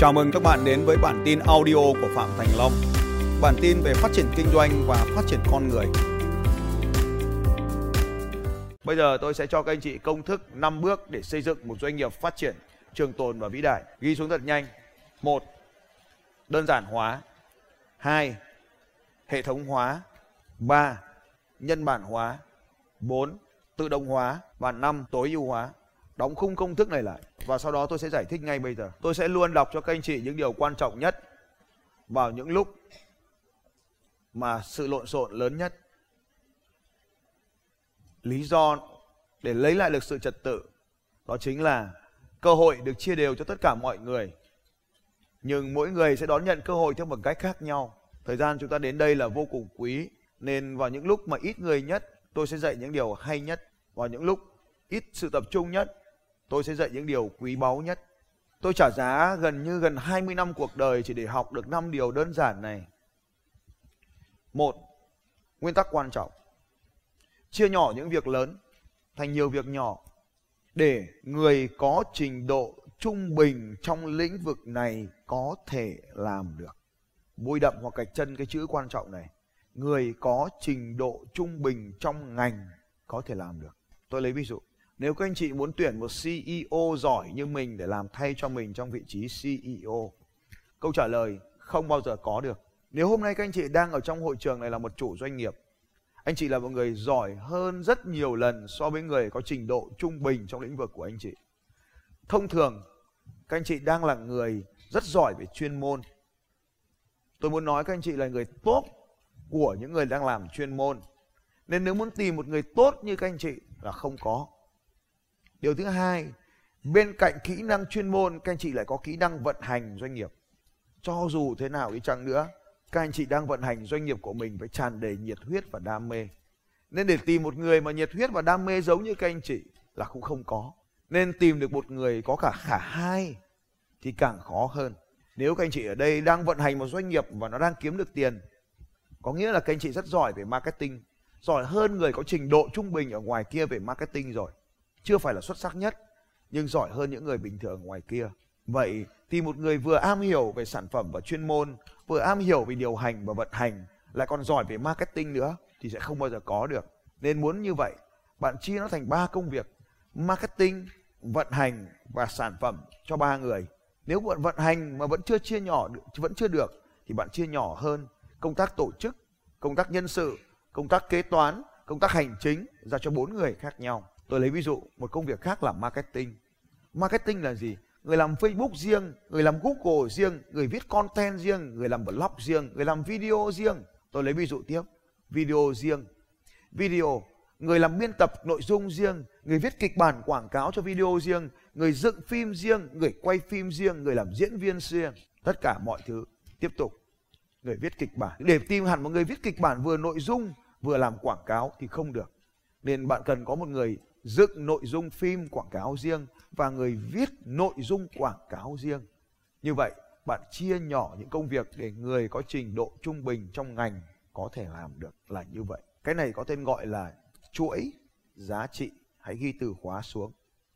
Chào mừng các bạn đến với bản tin audio của Phạm Thành Long. Bản tin về phát triển kinh doanh và phát triển con người. Bây giờ tôi sẽ cho các anh chị công thức 5 bước để xây dựng một doanh nghiệp phát triển, trường tồn và vĩ đại. Ghi xuống thật nhanh. 1. Đơn giản hóa. 2. Hệ thống hóa. 3. Nhân bản hóa. 4. Tự động hóa và 5. Tối ưu hóa đóng khung công thức này lại và sau đó tôi sẽ giải thích ngay bây giờ. Tôi sẽ luôn đọc cho các anh chị những điều quan trọng nhất vào những lúc mà sự lộn xộn lớn nhất. Lý do để lấy lại được sự trật tự, đó chính là cơ hội được chia đều cho tất cả mọi người. Nhưng mỗi người sẽ đón nhận cơ hội theo một cách khác nhau. Thời gian chúng ta đến đây là vô cùng quý, nên vào những lúc mà ít người nhất, tôi sẽ dạy những điều hay nhất. Vào những lúc ít sự tập trung nhất tôi sẽ dạy những điều quý báu nhất. Tôi trả giá gần như gần 20 năm cuộc đời chỉ để học được 5 điều đơn giản này. Một, nguyên tắc quan trọng. Chia nhỏ những việc lớn thành nhiều việc nhỏ để người có trình độ trung bình trong lĩnh vực này có thể làm được. Bôi đậm hoặc gạch chân cái chữ quan trọng này. Người có trình độ trung bình trong ngành có thể làm được. Tôi lấy ví dụ. Nếu các anh chị muốn tuyển một CEO giỏi như mình để làm thay cho mình trong vị trí CEO, câu trả lời không bao giờ có được. Nếu hôm nay các anh chị đang ở trong hội trường này là một chủ doanh nghiệp, anh chị là một người giỏi hơn rất nhiều lần so với người có trình độ trung bình trong lĩnh vực của anh chị. Thông thường, các anh chị đang là người rất giỏi về chuyên môn. Tôi muốn nói các anh chị là người tốt của những người đang làm chuyên môn. Nên nếu muốn tìm một người tốt như các anh chị là không có. Điều thứ hai, bên cạnh kỹ năng chuyên môn, các anh chị lại có kỹ năng vận hành doanh nghiệp. Cho dù thế nào đi chăng nữa, các anh chị đang vận hành doanh nghiệp của mình với tràn đầy nhiệt huyết và đam mê. Nên để tìm một người mà nhiệt huyết và đam mê giống như các anh chị là cũng không có. Nên tìm được một người có cả khả hai thì càng khó hơn. Nếu các anh chị ở đây đang vận hành một doanh nghiệp và nó đang kiếm được tiền, có nghĩa là các anh chị rất giỏi về marketing, giỏi hơn người có trình độ trung bình ở ngoài kia về marketing rồi chưa phải là xuất sắc nhất, nhưng giỏi hơn những người bình thường ngoài kia. Vậy thì một người vừa am hiểu về sản phẩm và chuyên môn, vừa am hiểu về điều hành và vận hành, lại còn giỏi về marketing nữa, thì sẽ không bao giờ có được. Nên muốn như vậy, bạn chia nó thành ba công việc, marketing, vận hành và sản phẩm cho ba người. Nếu bạn vận hành mà vẫn chưa chia nhỏ vẫn chưa được, thì bạn chia nhỏ hơn. Công tác tổ chức, công tác nhân sự, công tác kế toán, công tác hành chính ra cho bốn người khác nhau. Tôi lấy ví dụ một công việc khác là marketing. Marketing là gì? Người làm Facebook riêng, người làm Google riêng, người viết content riêng, người làm blog riêng, người làm video riêng. Tôi lấy ví dụ tiếp. Video riêng. Video, người làm biên tập nội dung riêng, người viết kịch bản quảng cáo cho video riêng, người dựng phim riêng, người quay phim riêng, người làm diễn viên riêng. Tất cả mọi thứ. Tiếp tục. Người viết kịch bản. Để tìm hẳn một người viết kịch bản vừa nội dung vừa làm quảng cáo thì không được. Nên bạn cần có một người dựng nội dung phim quảng cáo riêng và người viết nội dung quảng cáo riêng. Như vậy, bạn chia nhỏ những công việc để người có trình độ trung bình trong ngành có thể làm được là như vậy. Cái này có tên gọi là chuỗi giá trị. Hãy ghi từ khóa xuống.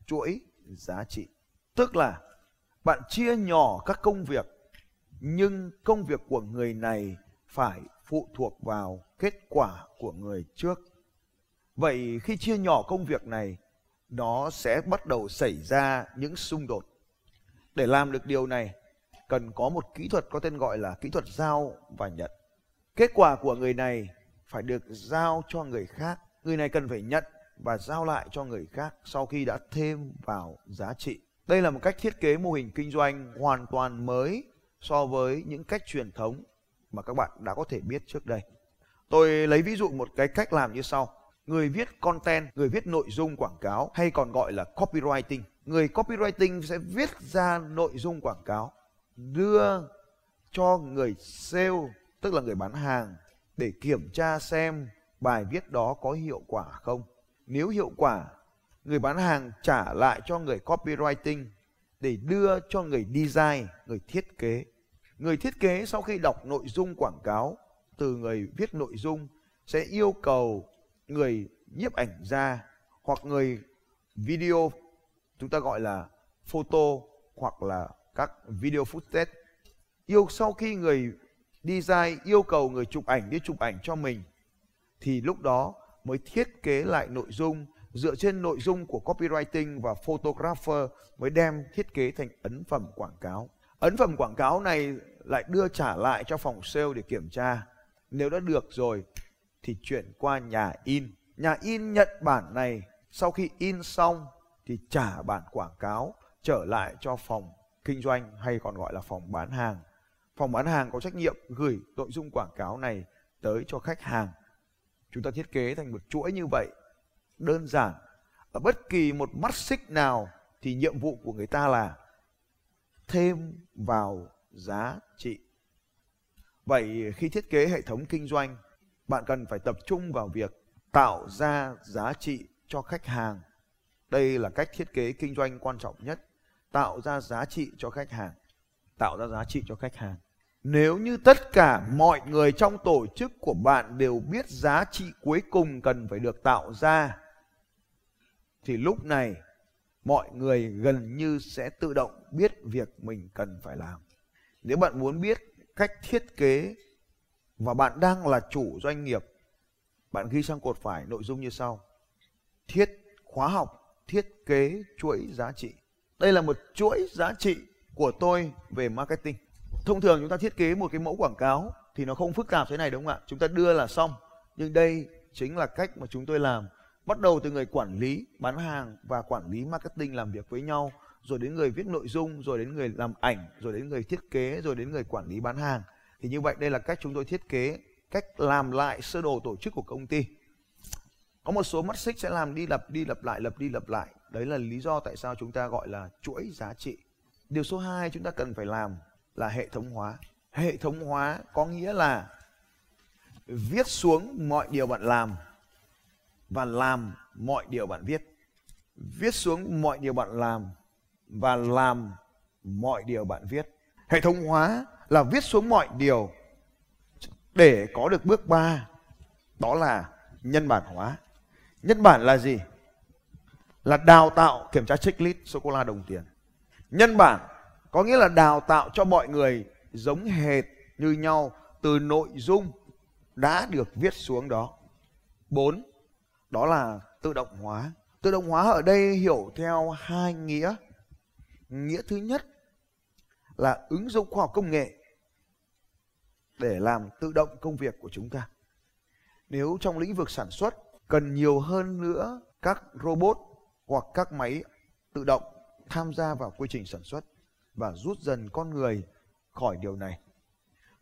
Chuỗi giá trị. Tức là bạn chia nhỏ các công việc nhưng công việc của người này phải phụ thuộc vào kết quả của người trước Vậy khi chia nhỏ công việc này, nó sẽ bắt đầu xảy ra những xung đột. Để làm được điều này, cần có một kỹ thuật có tên gọi là kỹ thuật giao và nhận. Kết quả của người này phải được giao cho người khác. Người này cần phải nhận và giao lại cho người khác sau khi đã thêm vào giá trị. Đây là một cách thiết kế mô hình kinh doanh hoàn toàn mới so với những cách truyền thống mà các bạn đã có thể biết trước đây. Tôi lấy ví dụ một cái cách làm như sau người viết content, người viết nội dung quảng cáo hay còn gọi là copywriting. Người copywriting sẽ viết ra nội dung quảng cáo đưa cho người sale tức là người bán hàng để kiểm tra xem bài viết đó có hiệu quả không. Nếu hiệu quả, người bán hàng trả lại cho người copywriting để đưa cho người design, người thiết kế. Người thiết kế sau khi đọc nội dung quảng cáo từ người viết nội dung sẽ yêu cầu người nhiếp ảnh ra hoặc người video chúng ta gọi là photo hoặc là các video footage, yêu sau khi người design yêu cầu người chụp ảnh đi chụp ảnh cho mình, thì lúc đó mới thiết kế lại nội dung, dựa trên nội dung của copywriting và photographer mới đem thiết kế thành ấn phẩm quảng cáo. Ấn phẩm quảng cáo này lại đưa trả lại cho phòng sale để kiểm tra. Nếu đã được rồi thì chuyển qua nhà in. Nhà in nhận bản này sau khi in xong thì trả bản quảng cáo trở lại cho phòng kinh doanh hay còn gọi là phòng bán hàng. Phòng bán hàng có trách nhiệm gửi nội dung quảng cáo này tới cho khách hàng. Chúng ta thiết kế thành một chuỗi như vậy, đơn giản. Ở bất kỳ một mắt xích nào thì nhiệm vụ của người ta là thêm vào giá trị. Vậy khi thiết kế hệ thống kinh doanh, bạn cần phải tập trung vào việc tạo ra giá trị cho khách hàng. Đây là cách thiết kế kinh doanh quan trọng nhất, tạo ra giá trị cho khách hàng. Tạo ra giá trị cho khách hàng. Nếu như tất cả mọi người trong tổ chức của bạn đều biết giá trị cuối cùng cần phải được tạo ra thì lúc này mọi người gần như sẽ tự động biết việc mình cần phải làm. Nếu bạn muốn biết cách thiết kế và bạn đang là chủ doanh nghiệp, bạn ghi sang cột phải nội dung như sau. Thiết khóa học thiết kế chuỗi giá trị. Đây là một chuỗi giá trị của tôi về marketing. Thông thường chúng ta thiết kế một cái mẫu quảng cáo thì nó không phức tạp thế này đúng không ạ? Chúng ta đưa là xong. Nhưng đây chính là cách mà chúng tôi làm. Bắt đầu từ người quản lý bán hàng và quản lý marketing làm việc với nhau, rồi đến người viết nội dung, rồi đến người làm ảnh, rồi đến người thiết kế, rồi đến người quản lý bán hàng. Thì như vậy đây là cách chúng tôi thiết kế, cách làm lại sơ đồ tổ chức của công ty. Có một số mắt xích sẽ làm đi lặp đi lặp lại, lặp đi lặp lại. Đấy là lý do tại sao chúng ta gọi là chuỗi giá trị. Điều số 2 chúng ta cần phải làm là hệ thống hóa. Hệ thống hóa có nghĩa là viết xuống mọi điều bạn làm và làm mọi điều bạn viết. Viết xuống mọi điều bạn làm và làm mọi điều bạn viết. Hệ thống hóa là viết xuống mọi điều để có được bước ba, đó là nhân bản hóa. Nhân bản là gì? Là đào tạo kiểm tra checklist sô cô la đồng tiền. Nhân bản có nghĩa là đào tạo cho mọi người giống hệt như nhau từ nội dung đã được viết xuống đó. 4. Đó là tự động hóa. Tự động hóa ở đây hiểu theo hai nghĩa. Nghĩa thứ nhất là ứng dụng khoa học công nghệ để làm tự động công việc của chúng ta. Nếu trong lĩnh vực sản xuất cần nhiều hơn nữa các robot hoặc các máy tự động tham gia vào quy trình sản xuất và rút dần con người khỏi điều này.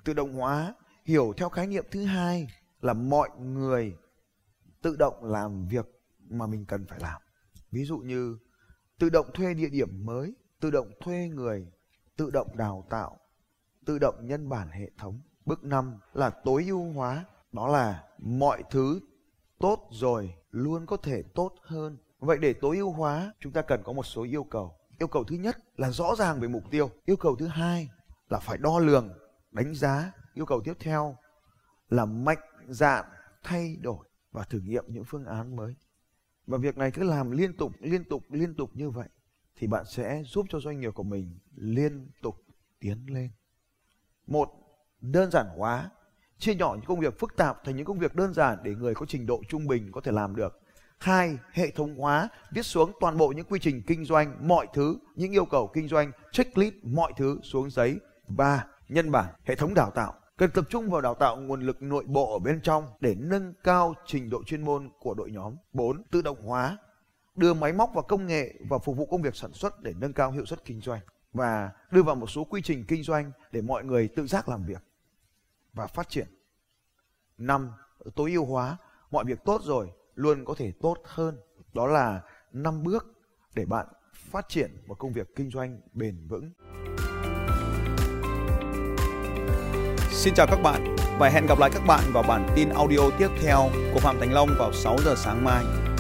Tự động hóa hiểu theo khái niệm thứ hai là mọi người tự động làm việc mà mình cần phải làm. Ví dụ như tự động thuê địa điểm mới, tự động thuê người, tự động đào tạo, tự động nhân bản hệ thống. Bước 5 là tối ưu hóa, đó là mọi thứ tốt rồi luôn có thể tốt hơn. Vậy để tối ưu hóa, chúng ta cần có một số yêu cầu. Yêu cầu thứ nhất là rõ ràng về mục tiêu. Yêu cầu thứ hai là phải đo lường, đánh giá. Yêu cầu tiếp theo là mạnh dạn thay đổi và thử nghiệm những phương án mới. Và việc này cứ làm liên tục, liên tục, liên tục như vậy thì bạn sẽ giúp cho doanh nghiệp của mình liên tục tiến lên. Một, đơn giản hóa, chia nhỏ những công việc phức tạp thành những công việc đơn giản để người có trình độ trung bình có thể làm được. Hai, hệ thống hóa, viết xuống toàn bộ những quy trình kinh doanh, mọi thứ, những yêu cầu kinh doanh, checklist, mọi thứ xuống giấy. Ba, nhân bản, hệ thống đào tạo. Cần tập trung vào đào tạo nguồn lực nội bộ ở bên trong để nâng cao trình độ chuyên môn của đội nhóm. Bốn, tự động hóa, đưa máy móc và công nghệ và phục vụ công việc sản xuất để nâng cao hiệu suất kinh doanh và đưa vào một số quy trình kinh doanh để mọi người tự giác làm việc và phát triển. Năm, tối ưu hóa, mọi việc tốt rồi luôn có thể tốt hơn. Đó là năm bước để bạn phát triển một công việc kinh doanh bền vững. Xin chào các bạn và hẹn gặp lại các bạn vào bản tin audio tiếp theo của Phạm Thành Long vào 6 giờ sáng mai.